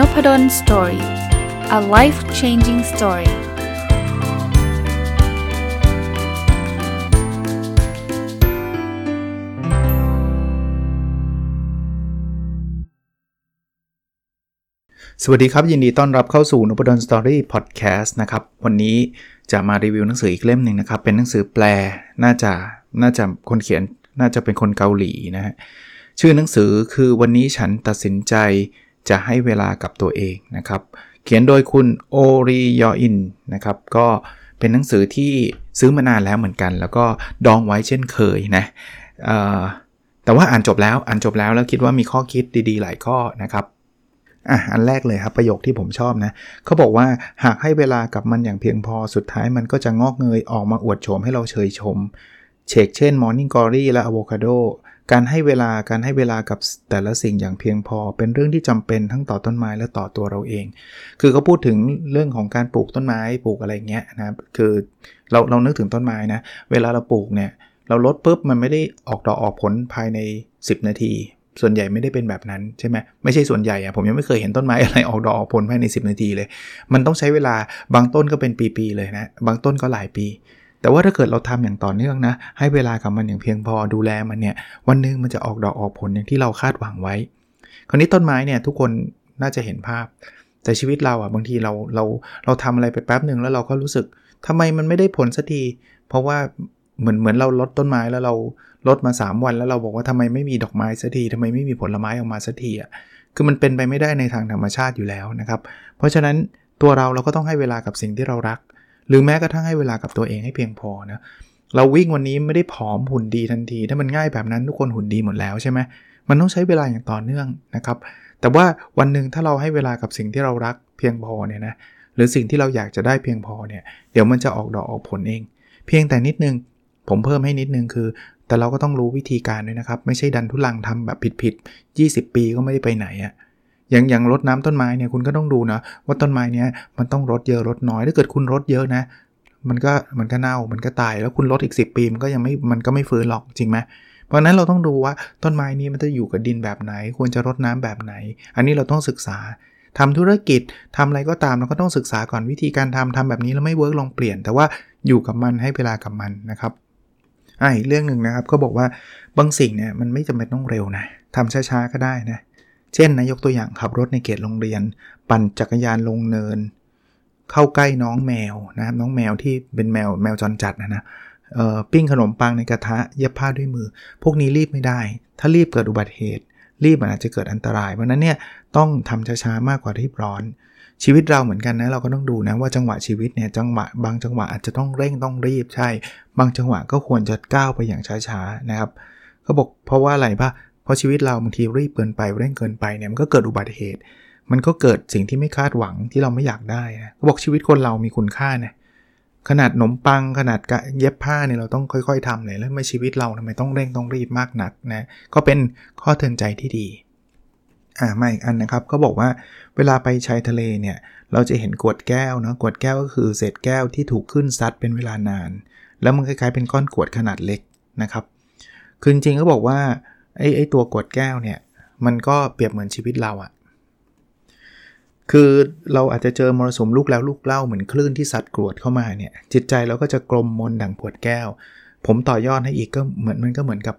Nopadol Story a life changing story สวัสดีครับ ยินดีต้อนรับเข้าสู่นพดล Story Podcast นะครับ วันนี้จะมารีวิวหนังสืออีกเล่มหนึ่งนะครับ เป็นหนังสือแปลน่าจะน่าจะคนเขียนน่าจะเป็นคนเกาหลีนะฮะชื่อหนังสือคือวันนี้ฉันตัดสินใจ จะให้เวลากับตัวเองนะครับ เขียนโดยคุณโอริยออินนะครับ ก็เป็นหนังสือที่ซื้อมานานแล้วเหมือนกัน แล้วก็ดองไว้เช่นเคยนะแต่ว่าอ่านจบแล้วอ่านจบแล้วแล้วคิดว่ามีข้อคิดดีๆ หลายข้อนะครับอะอันแรกเลยครับประโยคที่ผมชอบนะเขาบอกว่าหากให้เวลากับมันอย่างเพียงพอสุดท้ายมันก็จะงอกเงยออกมาอวดโฉมให้เราเฉยชมเชกเช่นมอร์นิ่งกอรี่และอะโวคาโด การให้เวลาการให้เวลากับแต่ละสิ่งอย่างเพียงพอ เป็นเรื่องที่จำเป็นทั้งต่อต้นไม้และต่อตัวเราเอง คือเขาพูดถึงเรื่องของการปลูกต้นไม้ปลูกอะไรเงี้ยนะคือเราเรานึกถึงต้นไม้นะเวลาเราปลูกเนี่ยเราลดปุ๊บมันไม่ได้ออกดอกออกผลภายใน 10 นาที ส่วนใหญ่ไม่ได้เป็นแบบนั้นใช่ไหมไม่ใช่ส่วนใหญ่อะผมยังไม่เคยเห็นต้นไม้อะไรออกดอกออกผลภายใน 10 นาทีเลย มันต้องใช้เวลาบางต้นก็เป็นปีๆเลยนะบางต้นก็หลายปี แต่ว่าถ้าเกิดเราทำอย่างต่อเนื่องนะ ให้เวลากับมันอย่างเพียงพอดูแลมันเนี่ย วันนึงมันจะออกดอกออกผลอย่างที่เราคาดหวังไว้ คราวนี้ต้นไม้เนี่ยทุกคนน่าจะเห็นภาพ แต่ชีวิตเราอะบางทีเราเราเราทำอะไรไปแป๊บหนึ่งแล้วเราก็รู้สึกทำไมมันไม่ได้ผลสักที เพราะว่าเหมือนเหมือนเราลดต้นไม้แล้วเราลดมา 3 วันแล้วเราบอกว่าทำไมไม่มีดอกไม้สักทีทำไมไม่มีผลไม้ออกมาสักทีอะ คือมันเป็นไปไม่ได้ในทางธรรมชาติอยู่แล้วนะครับ เพราะฉะนั้นตัวเราเราก็ต้องให้เวลากับสิ่งที่เรารัก หรือแม้กระทั่งให้เวลากับตัวเองให้เพียงพอนะเราวิ่งวันนี้ไม่ได้ผอมหุ่นดีทันที ถ้ามันง่ายแบบนั้นทุกคนหุ่นดีหมดแล้วใช่ไหมมันต้องใช้เวลาอย่างต่อเนื่องนะครับ แต่ว่าวันหนึ่งถ้าเราให้เวลากับสิ่งที่เรารักเพียงพอเนี่ยนะหรือสิ่งที่เราอยากจะได้เพียงพอเนี่ยเดี๋ยวมันจะออกดอกออกผลเอง เพียงแต่นิดนึงผมเพิ่มให้นิดนึงคือ แต่เราก็ต้องรู้วิธีการด้วยนะครับ ไม่ใช่ดันทุลังทำแบบผิดๆ20 ปีก็ไม่ได้ไปไหนอะ่ะ อย่างอย่างรดน้ำต้นไม้เนี่ยคุณก็ต้องดูนะว่าต้นไม้เนี้ยมันต้องรดเยอะรดน้อยถ้าเกิดคุณรดเยอะนะ มันก็มันก็เน่ามันก็ตายแล้วคุณรดอีก 10 ปีมันก็ยังไม่มันก็ไม่ฟื้นหรอกจริงไหมเพราะนั้นเราต้องดูว่าต้นไม้นี้มันจะอยู่กับดินแบบไหน ควรจะรดน้ำแบบไหน อันนี้เราต้องศึกษาทำธุรกิจทำอะไรก็ตามเราก็ต้องศึกษาก่อนวิธีการทำทำแบบนี้แล้วไม่ work ลองเปลี่ยน แต่ว่าอยู่กับมันให้เวลากับมันนะครับอ่าอีกเรื่องหนึ่งนะครับก็บอกว่าบางสิ่งเนี่ยมันไม่จำเป็นต้องเร็วนะทำช้าๆก็ได้นะ เช่นนะยกตัวอย่างขับรถในเขตโรงเรียน ปั่นจักรยานลงเนิน เข้าใกล้น้องแมวนะครับน้องแมวที่เป็นแมวแมวจรจัดนะนะปิ้งขนมปังในกระทะเย็บผ้าด้วยมือ พวกนี้รีบไม่ได้ ถ้ารีบเกิดอุบัติเหตุ รีบอาจจะเกิดอันตราย เพราะนั้นเนี่ยต้องทำช้าๆมากกว่ารีบร้อน ชีวิตเราเหมือนกันนะเราก็ต้องดูนะว่าจังหวะชีวิตเนี่ยจังหวะบางจังหวะอาจจะต้องเร่งต้องรีบใช่ บางจังหวะก็ควรจะก้าวไปอย่างช้าๆนะครับเขาบอกเพราะว่าอะไรปะ ราะชีวิตเราบางทีรีบเกินไปเร่งเกินไปเนี่ยมันก็เกิดอุบัติเหตุ มันก็เกิดสิ่งที่ไม่คาดหวังที่เราไม่อยากได้นะเขาบอกชีวิตคนเรามีคุณค่านะขนาดขนมปังขนาดเย็บผ้าเนี่ยเราต้องค่อย ๆทำเลยแล้วไม่ชีวิตเราทำไมต้องเร่งต้องรีบมากนักนะก็เป็นข้อเตือนใจที่ดีอ่ามาอีกอันนะครับก็บอกว่าเวลาไปชายทะเลเนี่ยเราจะเห็นกวดแก้วนะกวดแก้วก็คือเศษแก้วที่ถูกขึ้นซัดเป็นเวลานาน แล้วมันคล้ายๆเป็นก้อนกวดขนาดเล็กนะครับคือจริงๆเขาบอกว่า ไอ้ไอ้ตัวกดแก้วเนี่ย มันก็เปรียบเหมือนชีวิตเราอะคือเราอาจจะเจอมรสุมลูกแล้วลูกเล่าเหมือนคลื่นที่สัตว์กรวดเข้ามาเนี่ยจิตใจเราก็จะกลมมนดังปวดแก้ว ผมต่อยอดให้อีกก็เหมือนมันก็เหมือนกับ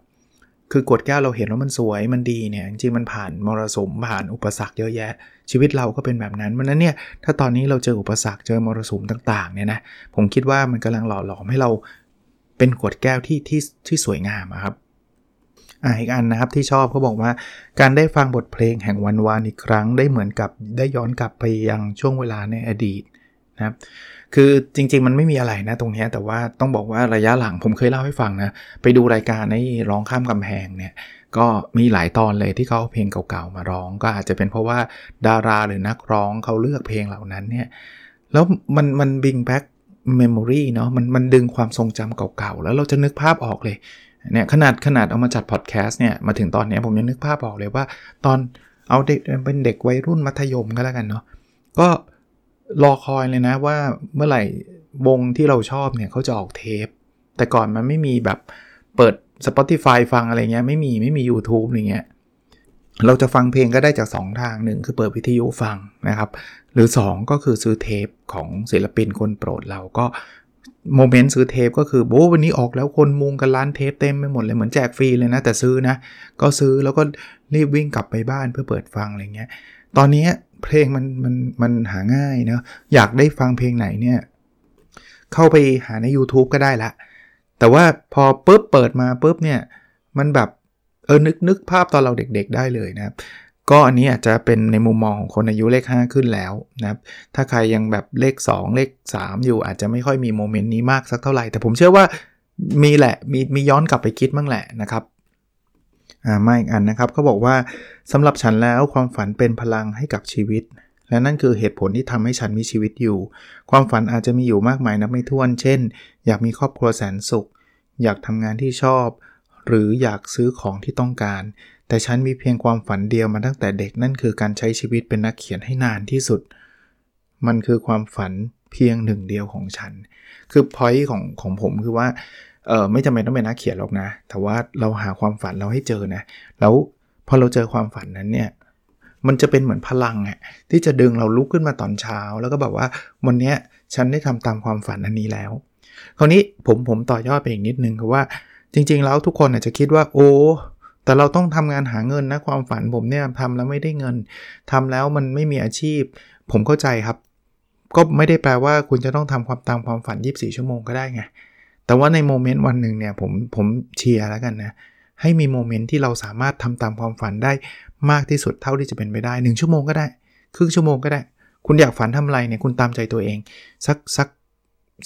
คือกดแก้วเราเห็นว่ามันสวยมันดีเนี่ยจริงมันผ่านมรสุมผ่านอุปสรรคเยอะแยะ ชีวิตเราก็เป็นแบบนั้นมันนั้นเนี่ยถ้าตอนนี้เราเจออุปสรรคเจอมรสุมต่างๆเนี่ยนะผมคิดว่ามันกำลังหล่อหลอมให้เราเป็นขวดแก้วที่ที่ที่สวยงามครับ อ่าอีกอันนะครับที่ชอบเขาบอกว่าการได้ฟังบทเพลงแห่งวันวานอีกครั้ง ได้เหมือนกับได้ย้อนกลับไปยังช่วงเวลาในอดีตนะครับคือจริงๆ มันไม่มีอะไรนะตรงนี้แต่ว่าต้องบอกว่าระยะหลังผมเคยเล่าให้ฟังนะ ไปดูรายการในร้องข้ามกำแพงเนี่ย ก็มีหลายตอนเลยที่เขาเพลงเก่าๆมาร้อง ก็อาจจะเป็นเพราะว่าดาราหรือนักร้องเขาเลือกเพลงเหล่านั้นเนี่ยแล้วมันมัน bring back memory เนาะมันมันดึงความทรงจำเก่าๆ แล้วเราจะนึกภาพออกเลย เนี่ยขนาดขนาดเอามาจัดพอดแคสต์เนี่ยมาถึงตอนนี้ผมยังนึกภาพออกเลยว่า ตอนเอาเด็กเป็นเด็กวัยรุ่นมัธยมก็แล้วกันเนาะก็รอคอยเลยนะว่าเมื่อไหร่วงที่เราชอบเนี่ยเขาจะออกเทป แต่ก่อนมันไม่มีแบบเปิด Spotify ฟังอะไรเงี้ยไม่มีไม่มี YouTube อะไรเงี้ยเราจะฟังเพลงก็ได้จาก 2 ทางหนึ่งคือเปิดวิทยุฟังนะครับ หรือ 2 ก็คือซื้อเทปของศิลปินคนโปรดเราก็ โมเมนต์ซื้อเทปก็คือโอ้วันนี้ออกแล้วคนมุงกันร้านเทปเต็มไปหมดเลยเหมือนแจกฟรีเลยนะ แต่ซื้อนะ ก็ซื้อแล้วก็รีบวิ่งกลับไปบ้านเพื่อเปิดฟังอะไรเงี้ยตอนนี้เพลงมันมันมันหาง่ายเนาะอยากได้ฟังเพลงไหนเนี่ย เข้าไปหาใน YouTube ก็ได้ละ แต่ว่าพอปุ๊บเปิดมาปุ๊บเนี่ย มันแบบเออนึกนึกภาพตอนเราเด็กๆได้เลยนะครับ ก็อันนี้อาจจะเป็นในมุมมองของคนอายุเลข 5 ขึ้นแล้วนะครับ ถ้าใครยังแบบเลข 2 เลข 3 อยู่อาจจะไม่ค่อยมีโมเมนต์นี้มากสักเท่าไหร่ แต่ผมเชื่อว่ามีแหละ มีมีย้อนกลับไปคิดบ้างแหละนะครับอ่ามาอีกอันนะครับเขาบอกว่าสำหรับฉันแล้วความฝันเป็นพลังให้กับชีวิต และนั่นคือเหตุผลที่ทำให้ฉันมีชีวิตอยู่ ความฝันอาจจะมีอยู่มากมายนับไม่ถ้วน เช่น อยากมีครอบครัวแสนสุข อยากทำงานที่ชอบ หรืออยากซื้อของที่ต้องการ แต่ฉันมีเพียงความฝันเดียวมาตั้งแต่เด็กนั่นคือการใช้ชีวิตเป็นนักเขียนให้นานที่สุด มันคือความฝันเพียงหนึ่งเดียวของฉัน คือพอยต์ของของผมคือว่าเออไม่จำเป็นต้องเป็นนักเขียนหรอกนะ แต่ว่าเราหาความฝันเราให้เจอนะ แล้วพอเราเจอความฝันนั้นเนี่ยมันจะเป็นเหมือนพลังอะที่จะดึงเราลุกขึ้นมาตอนเช้า แล้วก็แบบว่าวันนี้ฉันได้ทำตามความฝันอันนี้แล้ว คราวนี้ผมผมต่อยอดไปอีกนิดนึงคือว่าจริง ๆ แล้วทุกคนอาจจะคิดว่าโอ้ แต่เราต้องทำงานหาเงินนะความฝันผมเนี่ยทำแล้วไม่ได้เงินทำแล้วมันไม่มีอาชีพ ผมเข้าใจครับ ก็ไม่ได้แปลว่าคุณจะต้องทำความตามความฝัน 24 ชั่วโมงก็ได้ไงแต่ว่าในโมเมนต์วันหนึ่งเนี่ยผมผมเชียร์แล้วกันนะให้มีโมเมนต์ที่เราสามารถทำตามความฝันได้มากที่สุดเท่าที่จะเป็นไปได้ 1 ชั่วโมงก็ได้ ครึ่งชั่วโมงก็ได้ คุณอยากฝันทำอะไรเนี่ยคุณตามใจตัวเอง สักสัก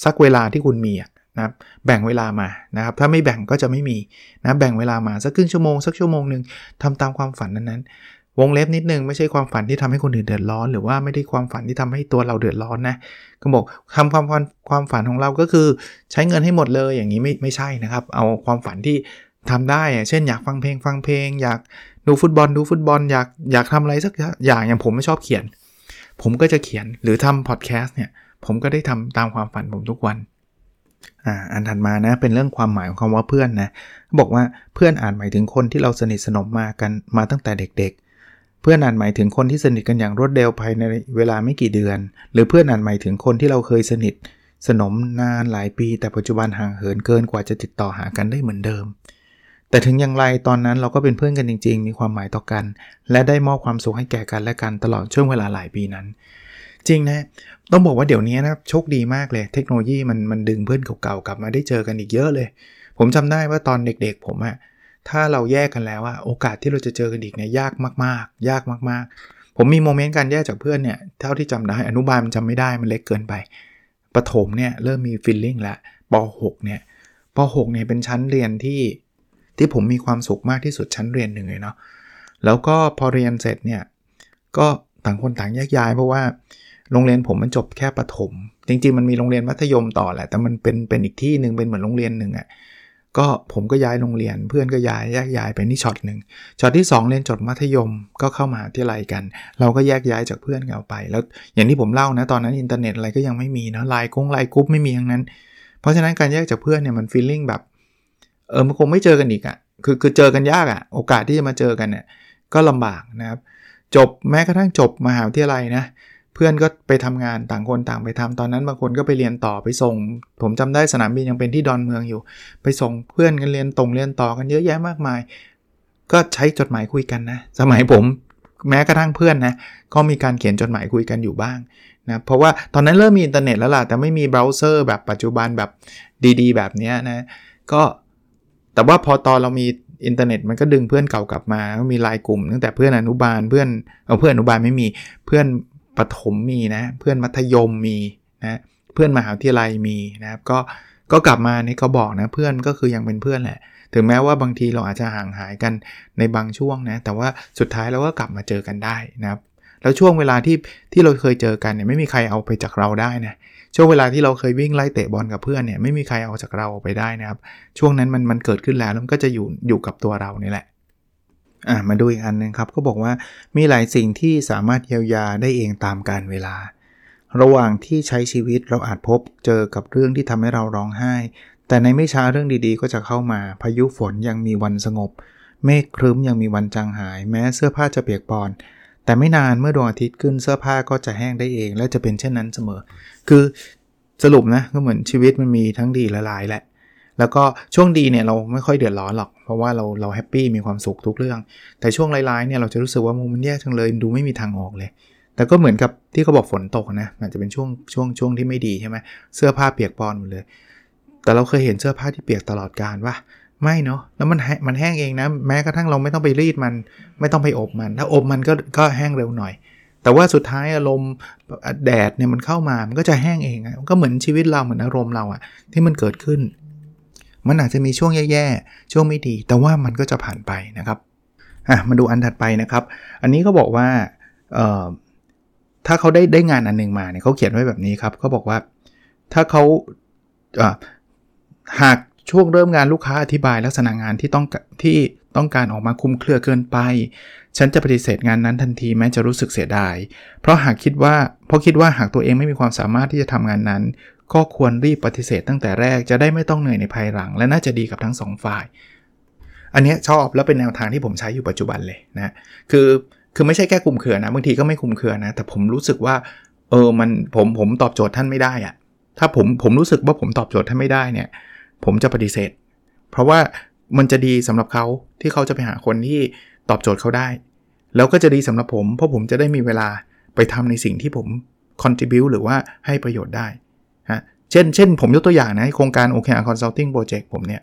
สักเวลาที่คุณมี นะแบ่งเวลามานะครับถ้าไม่แบ่งก็จะไม่มีนะแบ่งเวลามาสักครึ่งชั่วโมงสักชั่วโมงหนึ่งทำตามความฝันนั้นๆ วงเล็บนิดนึงไม่ใช่ความฝันที่ทำให้คนอื่นเดือดร้อน หรือว่าไม่ได้ความฝันที่ทำให้ตัวเราเดือดร้อนนะก็บอกทำความฝันความฝันของเราก็คือใช้เงินให้หมดเลยอย่างนี้ไม่ไม่ใช่นะครับ เอาความฝันที่ทำได้ เช่นอยากฟังเพลงฟังเพลง อยากดูฟุตบอลดูฟุตบอลอยากอยากทำอะไรสักอย่างอย่างผมไม่ชอบเขียน ผมก็จะเขียนหรือทำพอดแคสต์เนี่ยผมก็ได้ทำตามความฝันผมทุกวัน อ่าอันถัดมานะเป็นเรื่องความหมายของคำว่าเพื่อนนะบอกว่าเพื่อนอ่านหมายถึงคนที่เราสนิทสนมมากันมาตั้งแต่เด็ก ๆ เพื่อนอ่านหมายถึงคนที่สนิทกันอย่างรวดเร็วภายในเวลาไม่กี่เดือน หรือเพื่อนอ่านหมายถึงคนที่เราเคยสนิทสนมนานหลายปี แต่ปัจจุบันห่างเหินเกินกว่าจะติดต่อหากันได้เหมือนเดิม แต่ถึงอย่างไรตอนนั้นเราก็เป็นเพื่อนกันจริง ๆ มีความหมายต่อกัน และได้มอบความสุขให้แก่กันและกันตลอดช่วงเวลาหลายปีนั้น จริงนะต้องบอกว่าเดี๋ยวนี้นะโชคดีมากเลย เทคโนโลยีมันมันดึงเพื่อนเก่าๆกลับมาได้เจอกันอีกเยอะเลย ผมจำได้ว่าตอนเด็กๆ ผมอะถ้าเราแยกกันแล้วอะโอกาสที่เราจะเจอกันอีกเนี่ยยากมากๆ ยากมากๆ ผมมีโมเมนต์การแยกจากเพื่อนเนี่ยเท่าที่จำได้อนุบาลมันจำไม่ได้มันเล็กเกินไปปฐมเนี่ยเริ่มมีฟิลลิ่งล้วป .6 เนี่ยป .6 เนี่ยเป็นชั้นเรียนที่ที่ผมมีความสุขมากที่สุดชั้นเรียนหนึ่งเลยเนาะแล้วก็พอเรียนเสร็จเนี่ยก็ต่างคนต่างแยกย้ายเพราะว่า โรงเรียนผมมันจบแค่ประถม จริงๆ มันมีโรงเรียนมัธยมต่อแหละ แต่มันเป็นเป็นอีกที่หนึ่งเป็นเหมือนโรงเรียนหนึ่งอะ่ะก็ผมก็ย้ายโรงเรียนเพื่อนก็ย้ายแยกย้ายไปนี่ช็อตหนึ่งช็อตที่ 2 เรียนจบมัธยมก็เข้ามาที่ไรกัน เราก็แยกย้ายจากเพื่อนกันไป แล้วอย่างที่ผมเล่านะตอนนั้นอินเทอร์เน็ตอะไรก็ยังไม่มีนะไลน์กงไลน์กรุ๊ปไม่มีทั้งนั้น เพราะฉะนั้นการแยกจากเพื่อนเนี่ยมัน feeling แบบเออมันคงไม่เจอกันอีกอะ่ะคือคือเจอกันยากอะ่ะ โอกาสที่จะมาเจอกันเนี่ยก็ลำบากนะครับจบแม้กระทั่งจบมหาวิทยาลัยนะ เพื่อนก็ไปทำงานต่างคนต่างไปทำตอนนั้นบางคนก็ไปเรียนต่อไปส่ง ผมจำได้สนามบินยังเป็นที่ดอนเมืองอยู่ ไปส่งเพื่อนกันเรียนตรงเรียนต่อกันเยอะแยะมากมาย ก็ใช้จดหมายคุยกันนะ สมัยผมแม้กระทั่งเพื่อนนะก็มีการเขียนจดหมายคุยกันอยู่บ้างนะเพราะว่าตอนนั้นเริ่มมีอินเทอร์เน็ตแล้วล่ะ แต่ไม่มีเบราว์เซอร์แบบปัจจุบันแบบดีๆ แบบนี้นะก็แต่ว่าพอตอนเรามีอินเทอร์เน็ตมันก็ดึงเพื่อนเก่ากลับมา ก็มีไลน์กลุ่มตั้งแต่เพื่อนอนุบาลเพื่อนเอาเพื่อนอนุบาลไม่มีเพื่อน ปฐมมีนะ เพื่อนมัธยมมีนะเพื่อนมหาวิทยาลัยมีนะครับ ก็ก็กลับมานี่เขาบอกนะเพื่อนก็คือยังเป็นเพื่อนแหละ ถึงแม้ว่าบางทีเราอาจจะห่างหายกันในบางช่วงนะ แต่ว่าสุดท้ายเราก็กลับมาเจอกันได้นะครับ แล้วช่วงเวลาที่ที่เราเคยเจอกันเนี่ยไม่มีใครเอาไปจากเราได้นะช่วงเวลาที่เราเคยวิ่งไล่เตะบอลกับเพื่อนเนี่ยไม่มีใครเอาจากเราไปได้นะครับ ช่วงนั้นมันมันเกิดขึ้นแล้วแล้วมันก็จะอยู่อยู่กับตัวเรานี่แหละ อ่ามาดูอีกอันนึงครับก็บอกว่ามีหลายสิ่งที่สามารถเยียวยาได้เองตามการเวลา ระหว่างที่ใช้ชีวิตเราอาจพบเจอกับเรื่องที่ทำให้เราร้องไห้ แต่ในไม่ช้าเรื่องดีๆ ก็จะเข้ามาพายุฝนยังมีวันสงบ เมฆครึ้มยังมีวันจางหาย แม้เสื้อผ้าจะเปียกปอน แต่ไม่นานเมื่อดวงอาทิตย์ขึ้นเสื้อผ้าก็จะแห้งได้เอง และจะเป็นเช่นนั้นเสมอ คือสรุปนะก็เหมือนชีวิตมันมีทั้งดีและร้ายแหละ แล้วก็ช่วงดีเนี่ยเราไม่ค่อยเดือดร้อนหรอก เพราะว่าเราเรา happy มีความสุขทุกเรื่อง แต่ช่วงร้ายๆเนี่ยเราจะรู้สึกว่ามันแย่จังเลยดูไม่มีทางออกเลย แต่ก็เหมือนกับที่เขาบอกฝนตกนะอาจจะเป็นช่วงช่วงช่วงที่ไม่ดีใช่ไหมเสื้อผ้าเปียกปอนหมดเลย แต่เราเคยเห็นเสื้อผ้าที่เปียกตลอดกาลบ้างไหมเนาะแล้วมันมันแห้งเองนะแม้กระทั่งเราไม่ต้องไปรีดมันไม่ต้องไปอบมัน ถ้าอบมันก็ก็แห้งเร็วหน่อย แต่ว่าสุดท้ายอารมณ์แดดเนี่ยมันเข้ามามันก็จะแห้งเองก็เหมือนชีวิตเราเหมือนอารมณ์เราอะที่มันเกิดขึ้น มันอาจจะมีช่วงแย่ๆ ช่วงไม่ดี แต่ว่ามันก็จะผ่านไปนะครับอะมาดูอันถัดไปนะครับ อันนี้ก็บอกว่าถ้าเขาได้ได้งานอันนึงมาเนี่ยเขาเขียนไว้แบบนี้ครับเขาบอกว่าถ้าเขาหากช่วงเริ่มงานลูกค้าอธิบายลักษณะงานที่ต้องที่ต้องการออกมาคุ้มเครือเกินไป ฉันจะปฏิเสธงานนั้นทันทีแม้จะรู้สึกเสียดาย เพราะหากคิดว่าเพราะคิดว่าหากตัวเองไม่มีความสามารถที่จะทำงานนั้น ก็ควรรีบปฏิเสธตั้งแต่แรกจะได้ไม่ต้องเหนื่อยในภายหลัง และน่าจะดีกับทั้งสองฝ่าย อันนี้ชอบแล้วเป็นแนวทางที่ผมใช้อยู่ปัจจุบันเลยนะคือคือไม่ใช่แค่คุมเคือนะบางทีก็ไม่คุมเคือนะ แต่ผมรู้สึกว่าเออมันผมผมตอบโจทย์ท่านไม่ได้อะถ้าผมผมรู้สึกว่าผมตอบโจทย์ท่านไม่ได้เนี่ย ผมจะปฏิเสธ เพราะว่ามันจะดีสำหรับเขาที่เขาจะไปหาคนที่ตอบโจทย์เขาได้ แล้วก็จะดีสำหรับผม เพราะผมจะได้มีเวลาไปทำในสิ่งที่ผม contribu หรือว่าให้ประโยชน์ได้ ฮะเช่นเช่นผมยกตัวอย่างนะโครงการ OKR Consulting Project ผมเนี่ย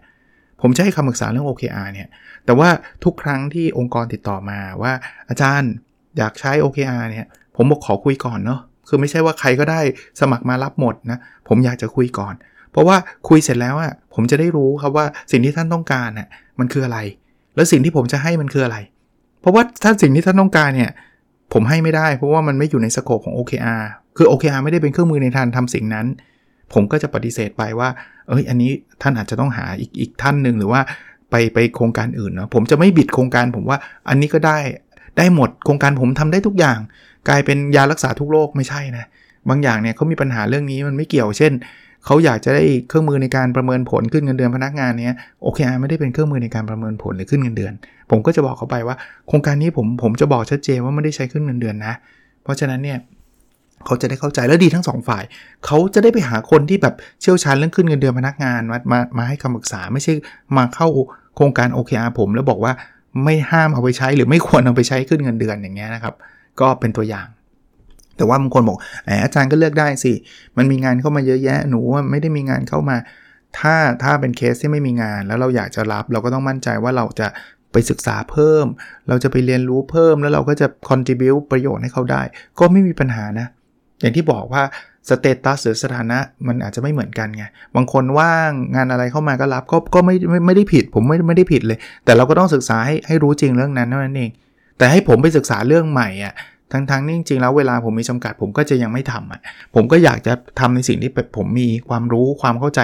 ผมจะให้คำปรึกษาเรื่อง OKR เนี่ย แต่ว่าทุกครั้งที่องค์กรติดต่อมาว่าอาจารย์อยากใช้ OKR เนี่ย ผมบอกขอคุยก่อนเนาะคือไม่ใช่ว่าใครก็ได้สมัครมารับหมดนะ ผมอยากจะคุยก่อน เพราะว่าคุยเสร็จแล้วอะผมจะได้รู้ครับว่าสิ่งที่ท่านต้องการน่ะมันคืออะไร แล้วสิ่งที่ผมจะให้มันคืออะไร เพราะว่าถ้าสิ่งที่ท่านต้องการเนี่ยผมให้ไม่ได้ เพราะว่ามันไม่อยู่ในสโคปของ OKR คือ OKR ไม่ได้เป็นเครื่องมือในการทำสิ่งนั้น ผมก็จะปฏิเสธไปว่า เอ้ย อันนี้ท่านอาจจะต้องหาอีกอีกท่านหนึ่งหรือว่าไปไปโครงการอื่นเนาะผมจะไม่บิดโครงการผมว่าอันนี้ก็ได้ได้หมดโครงการผมทำได้ทุกอย่าง กลายเป็นยารักษาทุกโรคไม่ใช่นะบางอย่างเนี่ยเขามีปัญหาเรื่องนี้มันไม่เกี่ยวเช่นเขาอยากจะได้เครื่องมือในการประเมินผลขึ้นเงินเดือนพนักงานเนี้ยโอเคไม่ได้เป็นเครื่องมือในการประเมินผลหรือขึ้นเงินเดือน ผมก็จะบอกเขาไปว่า โครงการนี้ผมผมจะบอกชัดเจนว่าไม่ได้ใช้ขึ้นเงินเดือนนะ เพราะฉะนั้นเนี่ย เขาจะได้เข้าใจและดีทั้งสองฝ่าย เขาจะได้ไปหาคนที่แบบเชี่ยวชาญเรื่องขึ้นเงินเดือนพนักงานมามามาให้คำปรึกษาไม่ใช่มาเข้าโครงการ OKR ผม แล้วบอกว่าไม่ห้ามเอาไปใช้หรือไม่ควรเอาไปใช้ขึ้นเงินเดือนอย่างเงี้ยนะครับ ก็เป็นตัวอย่าง แต่ว่าบางคนบอกแหมอาจารย์ก็เลือกได้สิ มันมีงานเข้ามาเยอะแยะหนูไม่ได้มีงานเข้ามา ถ้าถ้าเป็นเคสที่ไม่มีงาน แล้วเราอยากจะรับ เราก็ต้องมั่นใจว่าเราจะไปศึกษาเพิ่ม เราจะไปเรียนรู้เพิ่มแล้วเราก็จะ contribute ประโยชน์ให้เขาได้ ก็ไม่มีปัญหานะ อย่างที่บอกว่า status หรือสถานะมันอาจจะไม่เหมือนกันไง บางคนว่างงานอะไรเข้ามาก็รับก็ก็ไม่ไม่ไม่ได้ผิด ผมไม่ไม่ได้ผิดเลย แต่เราก็ต้องศึกษาให้ให้รู้จริงเรื่องนั้นเท่านั้นเอง แต่ให้ผมไปศึกษาเรื่องใหม่อะทั้งๆนี่จริงๆแล้วเวลาผมมีจำกัด ผมก็จะยังไม่ทำอะผมก็อยากจะทำในสิ่งที่ผมมีความรู้ความเข้าใจ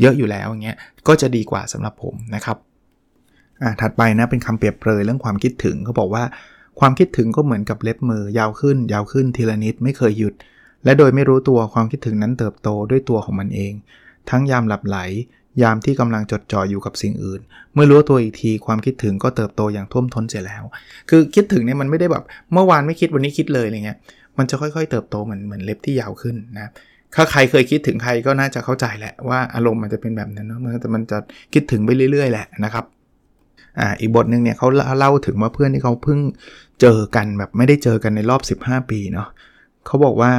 เยอะอยู่แล้วอย่างเงี้ยก็จะดีกว่าสำหรับผมนะครับอ่าถัดไปนะเป็นคำเปรียบเปรยเรื่องความคิดถึงเขาบอกว่า ความคิดถึงก็เหมือนกับเล็บมือยาวขึ้น ยาวขึ้นทีละนิดไม่เคยหยุด และโดยไม่รู้ตัวความคิดถึงนั้นเติบโตด้วยตัวของมันเอง ทั้งยามหลับไหล ยามที่กำลังจดจ่ออยู่กับสิ่งอื่น เมื่อรู้ตัวอีกทีความคิดถึงก็เติบโตอย่างท่วมท้นเสียแล้ว คือคิดถึงเนี่ยมันไม่ได้แบบเมื่อวานไม่คิดวันนี้คิดเลยอะไรเงี้ยมันจะค่อยๆ เติบโตเหมือนเหมือนเล็บที่ยาวขึ้นนะถ้าใครเคยคิดถึงใครก็น่าจะเข้าใจแหละว่าอารมณ์มันจะเป็นแบบนั้นเนาะมันจะมันจะคิดถึงไปเรื่อยๆแหละนะครับ อ่าอีกบทหนึ่งเนี่ยเขาเล่าถึงว่าเพื่อนที่เขาเพิ่งเจอกันแบบไม่ได้เจอกันในรอบ 15 ปีเนาะเขาบอกว่า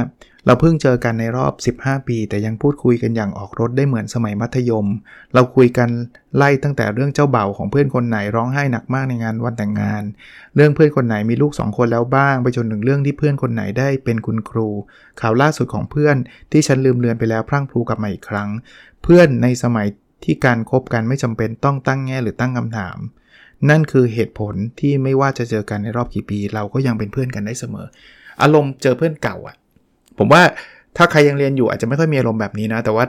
เราเพิ่งเจอกันในรอบ 15 ปี แต่ยังพูดคุยกันอย่างออกรถได้เหมือนสมัยมัธยม เราคุยกันไล่ตั้งแต่เรื่องเจ้าเบ่าของเพื่อนคนไหนร้องไห้หนักมากในงานวันแต่งงาน เรื่องเพื่อนคนไหนมีลูก 2 คนแล้วบ้าง ไปจนถึงเรื่องที่เพื่อนคนไหนได้เป็นคุณครู ข่าวล่าสุดของเพื่อนที่ฉันลืมเลือนไปแล้วพรั่งพลูกลับมาอีกครั้ง เพื่อนในสมัยที่การครบกันไม่จำเป็นต้องตั้งแง่หรือตั้งคำถาม นั่นคือเหตุผลที่ไม่ว่าจะเจอกันในรอบกี่ปี เราก็ยังเป็นเพื่อนกันได้เสมอ อารมณ์เจอเพื่อนเก่าอะผมว่าถ้าใครยังเรียนอยู่อาจจะไม่ค่อยมีอารมณ์แบบนี้นะ แต่ว่า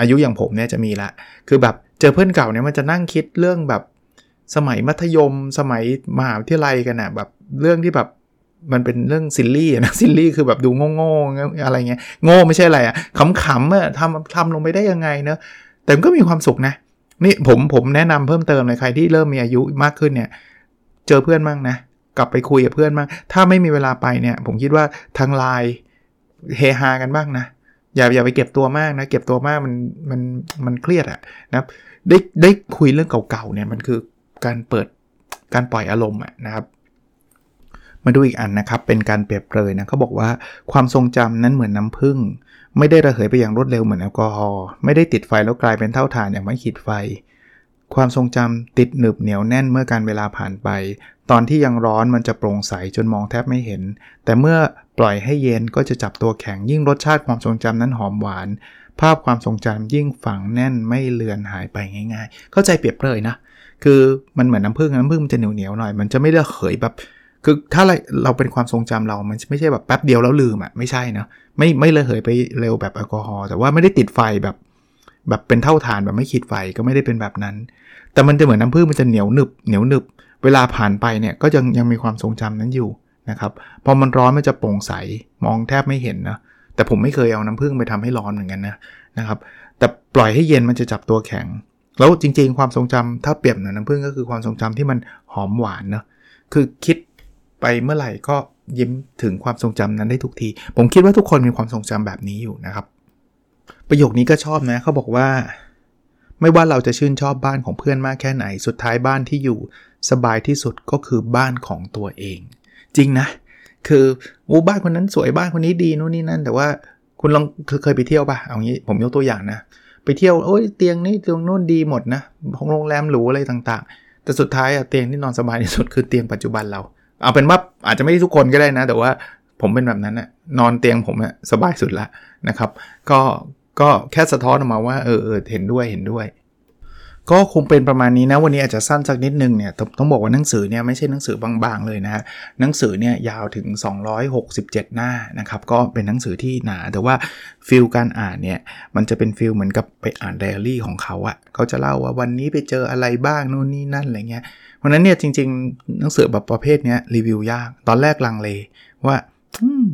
อายุอย่างผมเนี่ยจะมีละ คือแบบเจอเพื่อนเก่าเนี่ยมันจะนั่งคิดเรื่องแบบสมัยมัธยม สมัยมหาวิทยาลัยกันนะแบบเรื่องที่แบบมันเป็นเรื่องซิลลี่นะซิลลี่คือแบบดูโง่ๆอะไรเงี้ยโง่ไม่ใช่อะไรอะขำๆอะทำทำลงไปได้ยังไงเนะแต่มันก็มีความสุขนะ นี่ผมผมแนะนำเพิ่มเติมเลยใครที่เริ่มมีอายุมากขึ้นเนี่ย เจอเพื่อนบ้างนะ กลับไปคุยกับเพื่อนบ้างถ้าไม่มีเวลาไปเนี่ย ผมคิดว่าทางไลน์เฮฮากันบ้างนะอย่าอย่าไปเก็บตัวมากนะ เก็บตัวมากมันมันมันเครียดอะนะครับได้ได้คุยเรื่องเก่าๆเนี่ยมันคือการเปิดการปล่อยอารมณ์นะครับ มาดูอีกอันนะครับ เป็นการเปรียบเลยนะเขาบอกว่าความทรงจำนั้นเหมือนน้ำผึ้ง ไม่ได้ระเหยไปอย่างรวดเร็วเหมือนแอลกอฮอล์ไม่ได้ติดไฟแล้วกลายเป็นเท่าฐานอย่างไม่ขีดไฟ ความทรงจำติดหนึบเหนียวแน่นเมื่อการเวลาผ่านไป ตอนที่ยังร้อนมันจะโปร่งใสจนมองแทบไม่เห็น แต่เมื่อปล่อยให้เย็นก็จะจับตัวแข็งยิ่งรสชาติความทรงจำนั้นหอมหวาน ภาพความทรงจำยิ่งฝังแน่นไม่เลือนหายไปง่าย ๆ เข้าใจเปรียบเลยนะ คือมันเหมือนน้ำผึ้งน้ำผึ้งมันจะเหนียวเหนียวหน่อยมันจะไม่ระเหยแบบคือถ้าเราเป็นความทรงจำเรา มันไม่ใช่แบบแป๊บเดียวแล้วลืมอะไม่ใช่นะ ไม่ไม่ระเหยไปเร็วแบบแอลกอฮอล์แต่ว่าไม่ได้ติดไฟแบบแบบเป็นเท่าฐานแบบไม่ขีดไฟก็ไม่ได้เป็นแบบนั้น แต่มันจะเหมือนน้ำผึ้งมันจะเหนียวหนึบเหนียวหนึบ เวลาผ่านไปเนี่ยก็ยังยังมีความทรงจำนั้นอยู่นะครับพอมันร้อนมันจะโปร่งใสมองแทบไม่เห็นนะแต่ผมไม่เคยเอาน้ำผึ้งไปทำให้ร้อนเหมือนกันนะนะครับ แต่ปล่อยให้เย็นมันจะจับตัวแข็ง แล้วจริงๆ ความทรงจำถ้าเปรียบเหมือนน้ำผึ้งก็คือความทรงจำที่มันหอมหวานเนาะคือคิดไปเมื่อไหร่ก็ ยิ้มถึงความทรงจำนั้นได้ทุกที ผมคิดว่าทุกคนมีความทรงจำแบบนี้อยู่นะครับ ประโยคนี้ก็ชอบนะเขาบอกว่า ไม่ว่าเราจะชื่นชอบบ้านของเพื่อนมากแค่ไหน สุดท้ายบ้านที่อยู่สบายที่สุดก็คือบ้านของตัวเอง จริงนะ คือโอ้บ้านคนนั้นสวยบ้านคนนี้ดีนู่นนี่นั่น แต่ว่าคุณลองเคยไปเที่ยวปะเอางี้ผมยกตัวอย่างนะ ไปเที่ยวโอ้ยเตียงนี่เตียงนู่นดีหมดนะของโรงแรมหรูอะไรต่างๆ แต่สุดท้ายอะเตียงที่นอนสบายที่สุดคือเตียงปัจจุบันเรา เอาเป็นว่าอาจจะไม่ได้ทุกคนก็ได้นะ แต่ว่าผมเป็นแบบนั้นนะนอนเตียงผมอะสบายสุดละนะครับ ก็ก็แค่สะท้อนออกมาว่าเออเออเห็นด้วยเห็นด้วย ก็คงเป็นประมาณนี้นะวันนี้อาจจะสั้นสักนิดนึงเนี่ยตต้องบอกว่าหนังสือเนี่ยไม่ใช่หนังสือบางๆเลยนะฮะหนังสือเนี่ยยาวถึง 267 หน้านะครับก็เป็นหนังสือที่หนาแต่ว่า feel การอ่านเนี่ยมันจะเป็น feel เหมือนกับไปอ่านไดอารี่ของเขาอะ่ะเขาจะเล่าว่าวันนี้ไปเจออะไรบ้างนู่นนี่นั่นอะไรเงี้ยเพราะนั้นเนี่ยจริงๆหนังสือแบบประเภทเนี้ยรีวิวยากตอนแรกลังเลว่า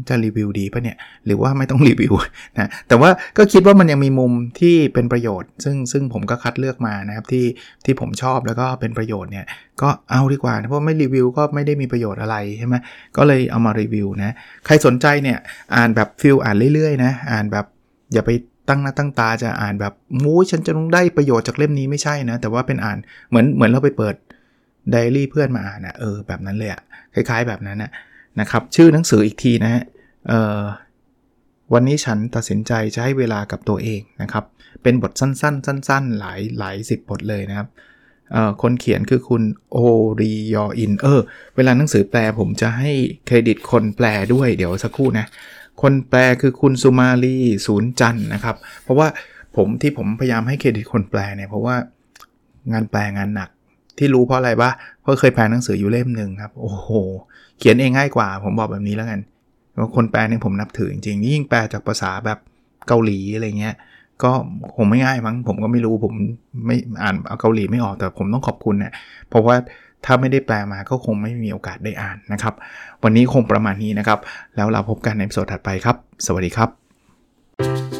จะรีวิวดีปะเนี่ย หรือว่าไม่ต้องรีวิวนะแต่ว่าก็คิดว่ามันยังมีมุมที่เป็นประโยชน์ ซึ่งซึ่งผมก็คัดเลือกมานะครับที่ที่ผมชอบแล้วก็เป็นประโยชน์เนี่ยก็เอาดีกว่าเพราะไม่รีวิวก็ไม่ได้มีประโยชน์อะไรใช่ไหมก็เลยเอามารีวิวนะใครสนใจเนี่ยอ่านแบบฟิลอ่านเรื่อยๆนะอ่านแบบอย่าไปตั้งหน้าตั้งตาจะอ่านแบบมูฉันจะต้องได้ประโยชน์จากเล่มนี้ไม่ใช่นะแต่ว่าเป็นอ่านเหมือนเหมือนเราไปเปิดไดอารี่เพื่อนมาอ่านนะเออแบบนั้นเลยอะคล้าย ๆ แบบนั้นนะ นะครับชื่อหนังสืออีกทีนะฮะวันนี้ฉันตัดสินใจจะให้เวลากับตัวเองนะครับ เป็นบทสั้นๆ สั้น ๆ หลายหลายสิบบทเลยนะครับคนเขียนคือคุณโอริยออินเออเวลาหนังสือแปลผมจะให้เครดิตคนแปลด้วยเดี๋ยวสักครู่นะ คนแปลคือคุณสุมาลีศูนย์จันนะครับ เพราะว่าผมที่ผมพยายามให้เครดิตคนแปลเนี่ยเพราะว่างานแปลงานหนัก ที่รู้เพราะอะไรบ้าเพราะเคยแปลหนังสืออยู่เล่มหนึ่งครับโอ้โห เขียนเองง่ายกว่า ผมบอกแบบนี้แล้วกันคนแปลเนี่ยผมนับถือจริงๆยิ่งแปลจากภาษาแบบเกาหลีอะไรเงี้ยก็คงไม่ง่ายมั้งผมก็ไม่รู้ผมไม่อ่านเอาเกาหลีไม่ออกแต่ผมต้องขอบคุณเนี่ยเพราะว่าถ้าไม่ได้แปลมาก็คงไม่มีโอกาสได้อ่านนะครับ วันนี้คงประมาณนี้นะครับ แล้วเราพบกันในสดถัดไปครับ สวัสดีครับ